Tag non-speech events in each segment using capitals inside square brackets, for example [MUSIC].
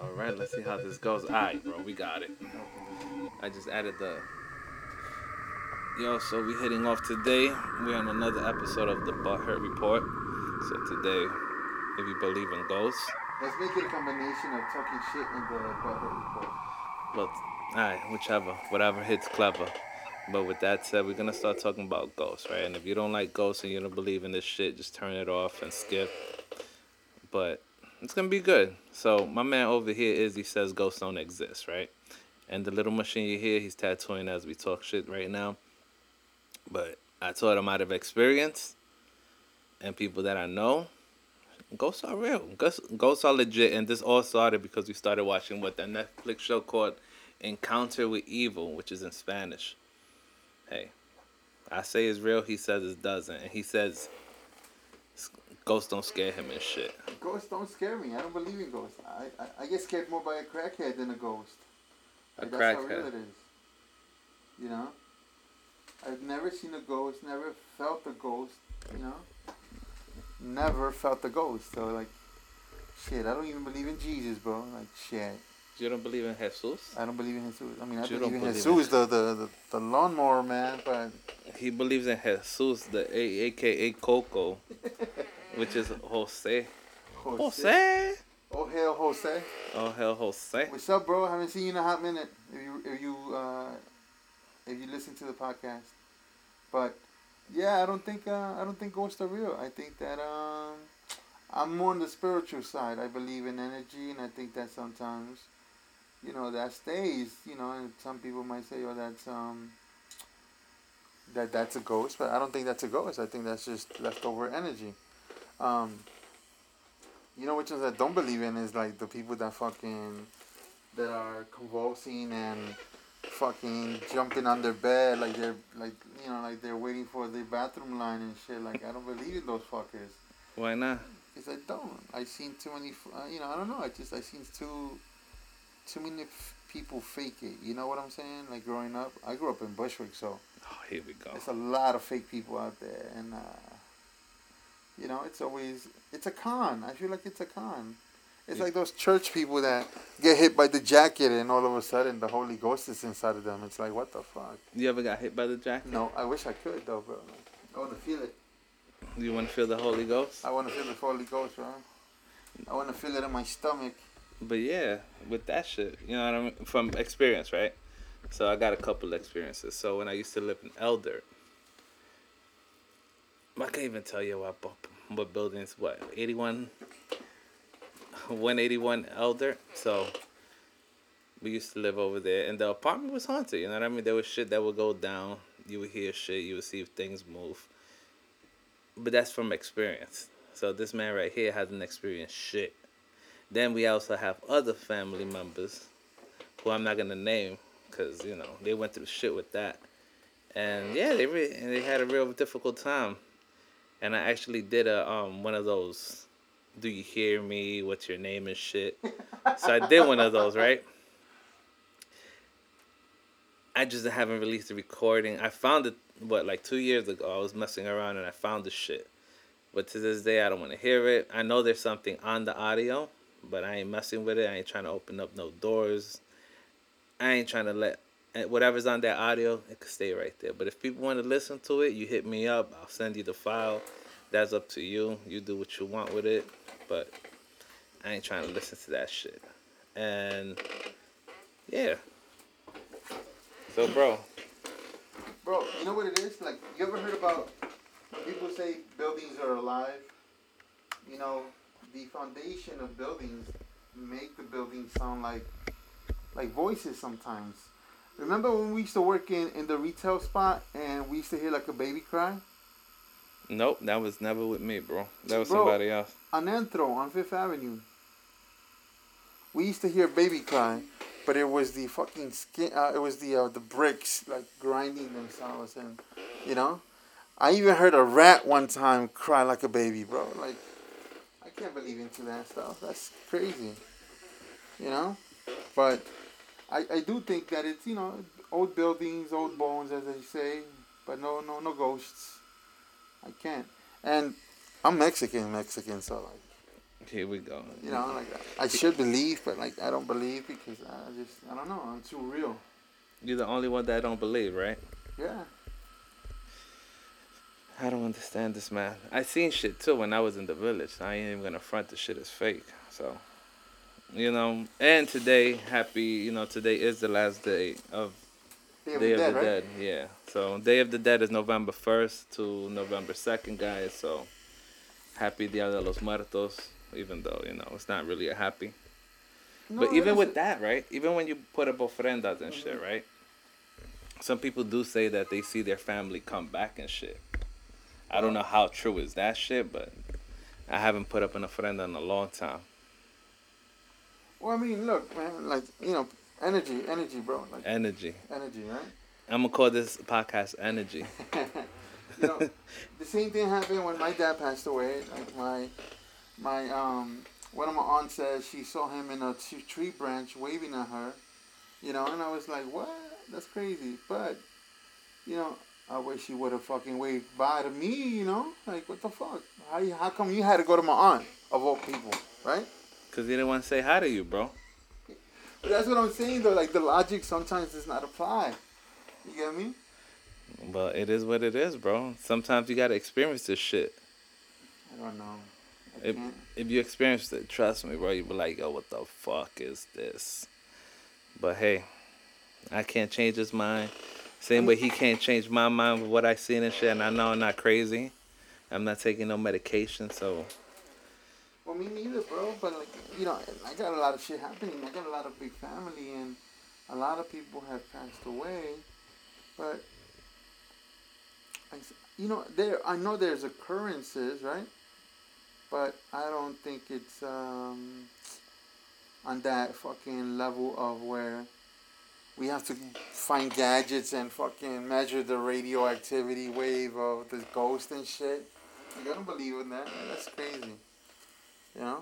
All right, let's see how this goes. All right, bro, we got it. I just added the. Yo, so we hitting off today. We're on another episode of the Butthurt Report. So today, if you believe in ghosts, Let's make it a combination of talking shit and the butthurt report. well, alright, whichever, whatever hits clever. But with that said, we're gonna start talking about ghosts, right? And if you don't like ghosts and you don't believe in this shit, just turn it off and skip. But it's gonna be good. So my man over here is he says ghosts don't exist, right? And the little machine you hear, he's tattooing as we talk shit right now. But I told him out of experience and people that I know. Ghosts are real. Ghosts, ghosts are legit, and this all started because we started watching what that Netflix show called Encounter with Evil, which is in Spanish. Hey, I say it's real. He says it doesn't, and he says ghosts don't scare him and shit. Ghosts don't scare me. I don't believe in ghosts. I, I, I get scared more by a crackhead than a ghost. A Like, that's how crackhead. real it is. You know? I've never seen a ghost, never felt a ghost, you know? Never felt a ghost. So, like, shit, I don't even believe in Jesus, bro. Like, shit. You don't believe in Jesus? I don't believe in Jesus. I mean, I You believe in believe Jesus, in- the, the, the, the lawnmower man, but He believes in Jesus, the A- AKA Coco, [LAUGHS] which is Jose. Jose. Jose. Oh, hell, Jose. Oh hell, Jose. What's up, bro? I haven't seen you in a hot minute. If you if you uh, if you listen to the podcast, but yeah, I don't think uh, I don't think ghosts are real. I think that um, I'm more on the spiritual side. I believe in energy, and I think that sometimes, you know, that stays. You know, and some people might say, "Oh, that's um." That that's a ghost, but I don't think that's a ghost. I think that's just leftover energy. Um, you know which ones I don't believe in is like the people that fucking that are convulsing and fucking jumping on their bed like they're like you know like they're waiting for the bathroom line and shit. Like I don't believe in those fuckers. Why not? Cause I don't. I seen too many. Uh, you know I don't know. I just I seen too too many f- people fake it. You know what I'm saying? Like growing up, I grew up in Bushwick, so Oh, here we go. there's a lot of fake people out there, and uh, you know, it's always it's a con. I feel like it's a con. It's Yeah. like those church people that get hit by the jacket, and all of a sudden the Holy Ghost is inside of them. It's like what the fuck? You ever got hit by the jacket? No, I wish I could though, bro. I want to feel it. You want to feel the Holy Ghost? I want to feel the Holy Ghost, bro. I want to feel it in my stomach. But yeah, with that shit, you know what I mean? From experience, right? So I got a couple experiences. So when I used to live in Elder, I can't even tell you what what buildings, what, 81, 181 Elder. So we used to live over there, and the apartment was haunted. You know what I mean? There was shit that would go down. You would hear shit. You would see things move. But that's from experience. So this man right here hasn't experienced shit. Then we also have other family members who I'm not gonna name because you know they went through shit with that, and yeah, they re- and they had a real difficult time. And I actually did a um one of those, do you hear me? What's your name and shit. so I did one of those, right? I just haven't released the recording. I found it what like two years ago. I was messing around and I found the shit. But to this day, I don't want to hear it. I know there's something on the audio, but I ain't messing with it. I ain't trying to open up no doors. I ain't trying to let whatever's on that audio, it could stay right there. But if people want to listen to it, you hit me up. I'll send you the file. That's up to you. You do what you want with it. But I ain't trying to listen to that shit. And yeah. So, bro, Bro, you know what it is? Like, you ever heard about people say buildings are alive? You know, the foundation of buildings make the buildings sound like like voices sometimes. Remember when we used to work in, in the retail spot and we used to hear like a baby cry? nope, that was never with me, bro. That was Bro. somebody else. On Entro, on Fifth Avenue. We used to hear baby cry, but it was the fucking skin. Uh, it was the uh, the bricks like grinding themselves, and you know, I even heard a rat one time cry like a baby, bro. Like, I can't believe into that stuff. That's crazy, you know. But I I do think that it's you know old buildings, old bones, as they say, but no no no ghosts. I can't, and I'm Mexican, Mexican, so like. Here we go. You know, like I should believe, but like I don't believe because I just I don't know. I'm too real. You're the only one that don't believe, right? Yeah. I don't understand this, man. I seen shit too when I was in the village. I ain't even gonna front the shit is fake. So, you know. And today, happy. You know, today is the last day of Day of Day the of Dead, the right? Dead. Yeah. So Day of the Dead is November first to November second, guys. So happy Dia de los Muertos. Even though you know it's not really a happy. No, but even with that, right? Even when you put up ofrendas and shit, mm-hmm. right? Some people do say that they see their family come back and shit. I don't know how true is that shit, but I haven't put up an ofrenda in a long time. Well, I mean, look, man. Like you know, energy, energy, bro. Like Energy. energy, right? I'm gonna call this podcast energy. [LAUGHS] you know, the same thing happened when my dad passed away. Like my, my um, one of my aunts says she saw him in a tree branch waving at her, you know, and I was like, what? That's crazy. But, you know, I wish he would have fucking waved bye to me, you know, like what the fuck? How how come you had to go to my aunt of all people, right? Cause they didn't want to say hi to you, bro. But that's what I'm saying though. Like the logic sometimes does not apply. You get me? But it is what it is, bro. Sometimes you gotta experience this shit. I don't know. I If, can't. if you experienced it, trust me, bro, you be like, yo, what the fuck is this? But hey, I can't change his mind. Same way he can't change my mind with what I seen and shit. And I know I'm not crazy. I'm not taking no medication, so Well, me neither, bro. But like, you know, I got a lot of shit happening. I got a lot of big family, and a lot of people have passed away. But I, you know, there I know there's occurrences, right? But I don't think it's um, on that fucking level of where we have to find gadgets and fucking measure the radioactivity wave of the ghost and shit. I don't believe in that. That's crazy. You know?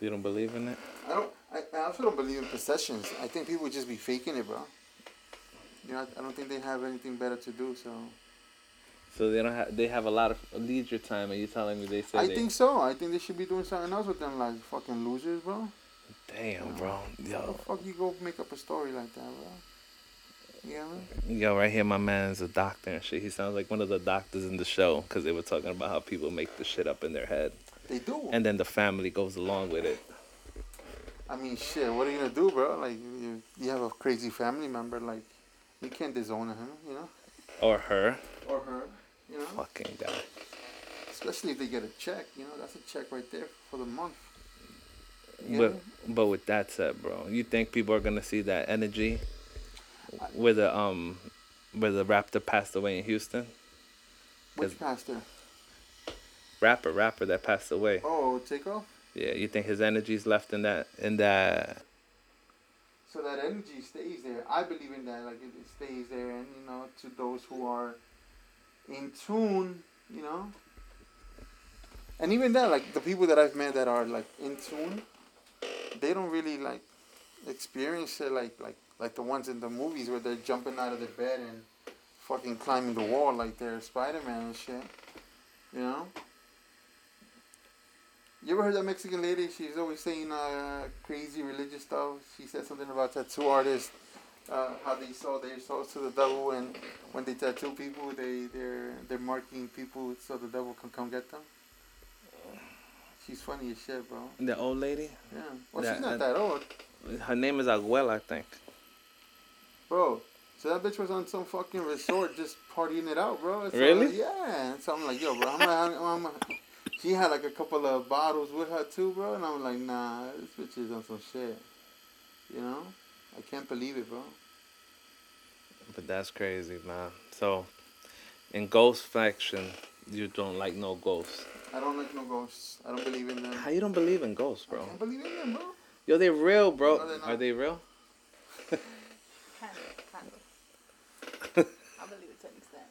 you don't believe in it? I don't. I, I also don't believe in possessions. I think people would just be faking it, bro. You know, I, I don't think they have anything better to do. So So they don't have they have a lot of leisure time, Are you telling me they say I they, think so. I think they should be doing something else with them, like fucking losers, bro. damn, bro, Yo. How the fuck you go make up a story like that, bro? You know I mean? yo, right here, my man is a doctor and shit. He sounds like one of the doctors in the show because they were talking about how people make the shit up in their head, They do. and then the family goes along with it. I mean, shit. What are you gonna do, bro? Like, you, you have a crazy family member, like, you can't disown him, you know, Or her, or her, you know. fucking guy. Especially if they get a check, you know, that's a check right there for the month. You But but with that said, bro, you think people are gonna see that energy where the um where the rapper passed away in Houston? Which pastor? Rapper, rapper that passed away. Oh, Takeoff. Yeah, you think his energy's left in that in that? So that energy stays there. I believe in that. Like it, it stays there, and you know, to those who are in tune, you know. And even that, like the people that I've met that are like in tune, they don't really like experience it like like like the ones in the movies where they're jumping out of the bed and fucking climbing the wall like they're Spider Man and shit. You know. You ever heard that Mexican lady? She's always saying uh, crazy religious stuff. She said something about tattoo artists, uh, how they sold their souls to the devil, and when they tattoo people, they they're they're marking people so the devil can come get them. She's funny as shit, bro. The old lady, Yeah. Well, Yeah, she's not and- that old, her name is Abuela, I think. bro. So that bitch was on some fucking resort just partying it out, bro. So, Really? yeah. So I'm like, yo, bro. I'm, I'm, I'm, she had like a couple of bottles with her too, bro. And I'm like, nah, this bitch is on some shit. You know? I can't believe it, bro. But that's crazy, man. So, in ghost faction, you don't like no ghosts. I don't like no ghosts. I don't believe in them. How you don't believe in ghosts, bro? I bro? can't believe in them, bro. Yo, they real, bro. No, they're not. Are they real? Kind of, kind of. I believe it to an extent.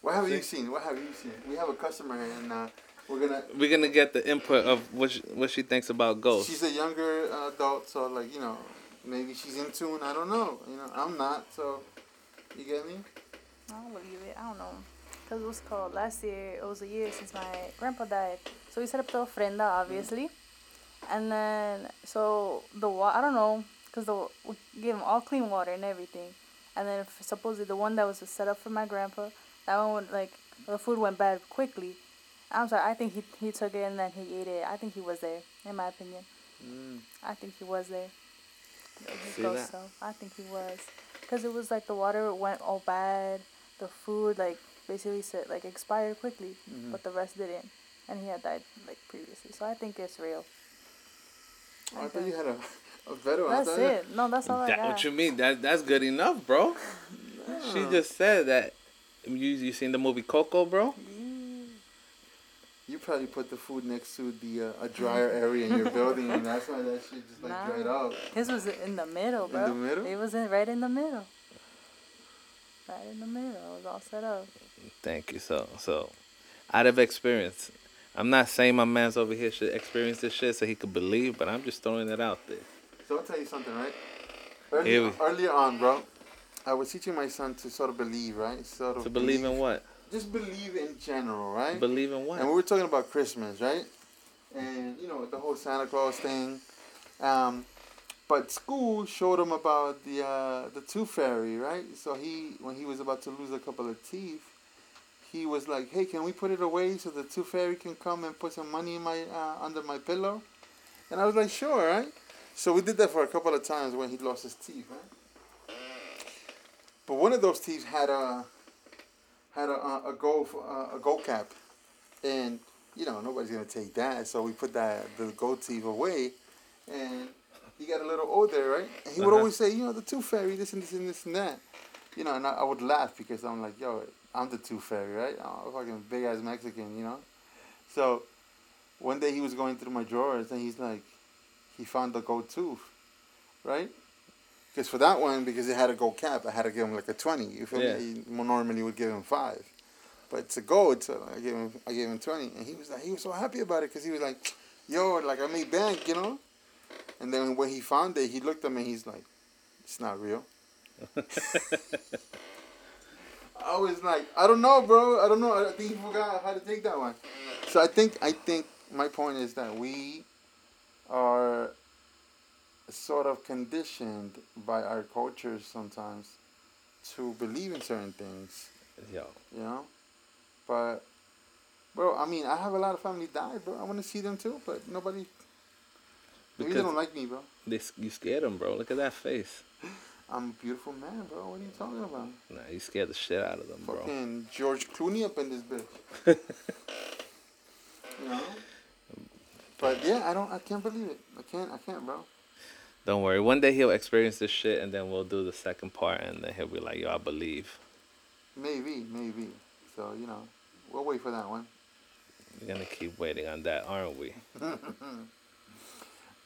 What have you seen? What have you seen? We have a customer and uh, we're gonna. We're gonna get the input of what she, what she thinks about ghosts. She's a younger uh, adult, so like you know, maybe she's in tune. I don't know. You know, I'm not. So, you get me? I don't believe it. I don't know. Because it was called last year, it was a year since my grandpa died. So we set up the ofrenda, obviously. And then so the wa I don't know, cause the we gave him all clean water and everything, and then supposedly the one that was set up for my grandpa, that one would like the food went bad quickly. I'm sorry, I think he he took it and then he ate it. I think he was there, in my opinion. Mm. I think he was there. His See that? self. I think he was, cause it was like the water went all bad, the food like basically said like expired quickly, Mhm. but the rest didn't, and he had died like previously. So I think it's real. Oh, I thought you had a, a better one. That's thought- it. No, that's all I got. what you mean? That that's good enough, bro. [LAUGHS] She just said that. You you seen the movie Coco, bro? You probably put the food next to the uh, a drier area in your building, and that's why that shit just like Nah. dried out. His was in the middle, bro. In the middle? It was in right in the middle. Right in the middle. It was all set up. Thank you. So so, out of experience, I'm not saying my man's over here should experience this shit so he could believe, but I'm just throwing it out there. So I'll tell you something, right? Here Earlier, we- earlier on, bro, I was teaching my son to sort of believe, right? Sort of To believe in what? Just believe in general, right? Believe in what? And we were talking about Christmas, right? And you know the whole Santa Claus thing. Um, but school showed him about the uh, the tooth fairy, right? So he, when he was about to lose a couple of teeth, he was like, "Hey, can we put it away so the tooth fairy can come and put some money in my uh, under my pillow?" And I was like, "Sure, right?" So we did that for a couple of times when he lost his teeth, right? But one of those teeth had a had a a, a gold uh, a gold cap, and you know nobody's gonna take that. So we put that the gold teeth away, and he got a little older, right? And he would Uh-huh. always say, you know, the tooth fairy, this and this and this and that, you know. And I, I would laugh because I'm like, yo, I'm the tooth fairy, right? I'm a fucking big ass Mexican, you know. So one day he was going through my drawers and he's like, he found the gold tooth, right? Because for that one, because it had a gold cap, I had to give him like a twenty. You feel Yeah. me? He normally would give him five, but it's a gold, so I gave him I gave him twenty, and he was like he was so happy about it because he was like, yo, like I made bank, you know. And then when he found it, he looked at me. He's like, it's not real. [LAUGHS] I was like, I don't know, bro. I don't know. I think he forgot how to take that one. So I think I think my point is that we are sort of conditioned by our cultures sometimes to believe in certain things, Yo, you know. But bro, I mean, I have a lot of family die, bro. I want to see them too, but nobody. Maybe they don't like me, bro. they, you scared him, bro. Look at that face. [SIGHS] I'm a beautiful man, bro. What are you talking about? Nah, you scared the shit out of them, bro. Fucking George Clooney up in this bitch. [LAUGHS] you know. But yeah, I don't. I can't believe it. I can't. I can't, bro. Don't worry. One day he'll experience this shit, and then we'll do the second part, and then he'll be like, "Yo, I believe." Maybe, maybe. So you know, we'll wait for that one. We're gonna keep waiting on that, aren't we? [LAUGHS]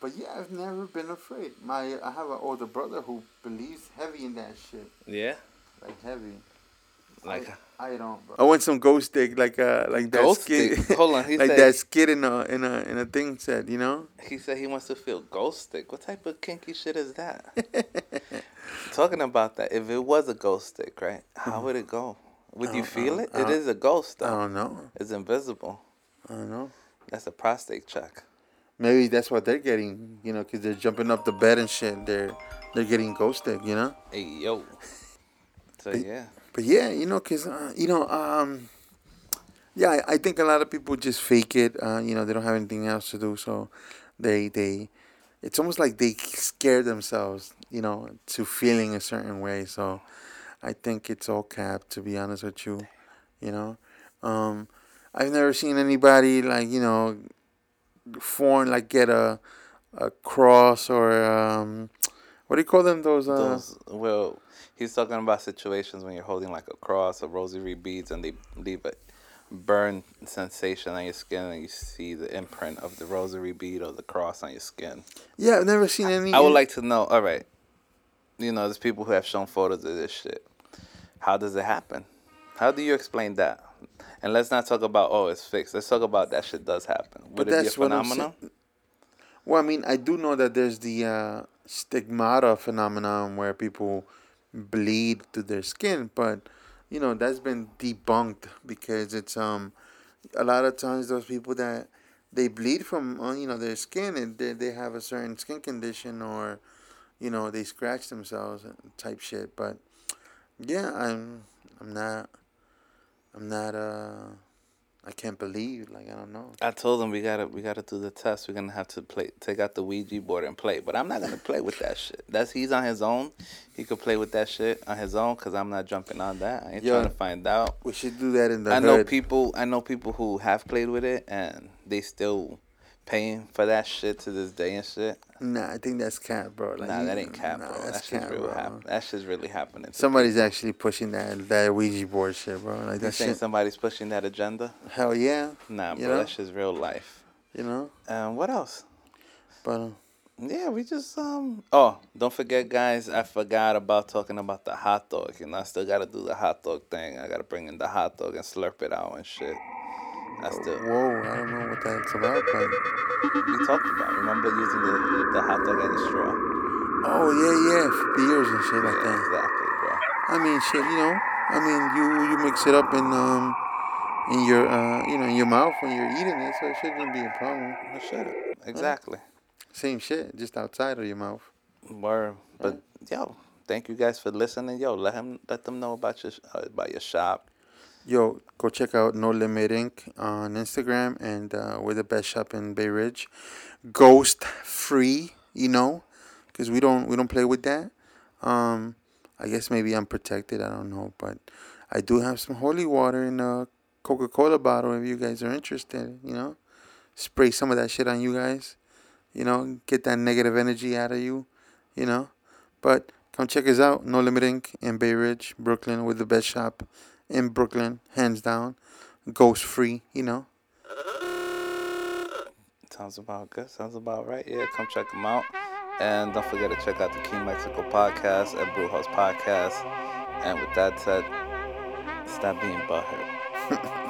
But yeah, I've never been afraid. My I have an older brother who believes heavy in that shit, Yeah. like heavy. Like I don't. Bro. I want some ghost stick, like uh, like that Ghost skit. stick? Hold on, [LAUGHS] he like said- that skit in a in a in a thing said, you know. he said, he wants to feel ghost stick. What type of kinky shit is that? [LAUGHS] Talking about that, if it was a ghost stick, right? How would it go? Would you feel it? It uh, a ghost, I don't know. It's invisible. I don't know. That's a prostate check. Maybe that's what they're getting, you know, because they're jumping up the bed and shit. They're they're getting ghosted, you know. Hey yo. So yeah. But yeah, you know, cause uh, you know, um, yeah, I, I think a lot of people just fake it. Uh, you know, they don't have anything else to do, so they they, it's almost like they scare themselves, you know, to feeling a certain way. So I think it's all cap, to be honest with you. You know, um, I've never seen anybody like you know, foreign like get a a cross or um, what do you call them? Those uh, Those, well, he's talking about situations when you're holding like a cross or rosary beads and they leave a burn sensation on your skin and you see the imprint of the rosary bead or the cross on your skin. yeah, I've never seen any. I would like to know, all right, you know, there's people who have shown photos of this shit. How does it happen? How do you explain that? And let's not talk about, oh, it's fixed. Let's talk about that shit does happen. Would But it be a that's what I'm phenomenon? Well, I mean, I do know that there's the uh, stigmata phenomenon where people bleed to their skin, but you know that's been debunked because it's um a lot of times those people that they bleed from uh, you know their skin and they they have a certain skin condition or you know they scratch themselves type shit. But yeah, I'm I'm not I'm not uh I can't believe like I don't know. I told him we gotta we gotta do the test. We're gonna have to play take out the Ouija board and play. But I'm not gonna play with that shit. That's he's on his own. He could play with that shit on his own because I'm not jumping on that. I ain't Yo. trying to find out. We should do that in the I know people. I know people who have played with it and they still paying for that shit to this day and shit. Nah, I think that's cap, bro. Like, nah, that ain't cap, nah, bro. that's That shit's cap, real bro. hap- That shit's really happening. Somebody's actually pushing that that Ouija board shit, bro. Like. You that saying shit. somebody's pushing that agenda? Hell yeah, Nah, You bro. know? That shit's real life. you know. Um, what else? But uh, Yeah, we just um. Oh, don't forget, guys. I forgot about talking about the hot dog. You know, I still gotta do the hot dog thing. I gotta bring in the hot dog and slurp it out and shit. I still whoa, I don't know what that's about, but we talked about. Remember using the the hot dog and the straw? oh yeah, yeah, for beers and shit like Yeah, that. exactly, bro. I mean, shit, you know. I mean, you you mix it up in um in your uh you know in your mouth when you're eating it, so it shouldn't be a problem. Shut up. Exactly. Same shit, just outside of your mouth. Word. But yo, thank you guys for listening. Yo, let him let them know about your uh, about your shop. Yo, go check out No Limit Inc. on Instagram, and uh, we're the best shop in Bay Ridge. Ghost free, you know, because we don't we don't play with that. Um, I guess maybe I'm protected. I don't know, but I do have some holy water in a Coca Cola bottle. If you guys are interested, you know, spray some of that shit on you guys. You know, get that negative energy out of you. You know, but come check us out. No Limit Inc. in Bay Ridge, Brooklyn. We're the best shop in Brooklyn, hands down. Ghost free, you know. Sounds about good. Sounds about right. Yeah, come check them out. And don't forget to check out the King Mexico podcast at Brewhouse Podcast. And with that said, stop being butthurt. [LAUGHS]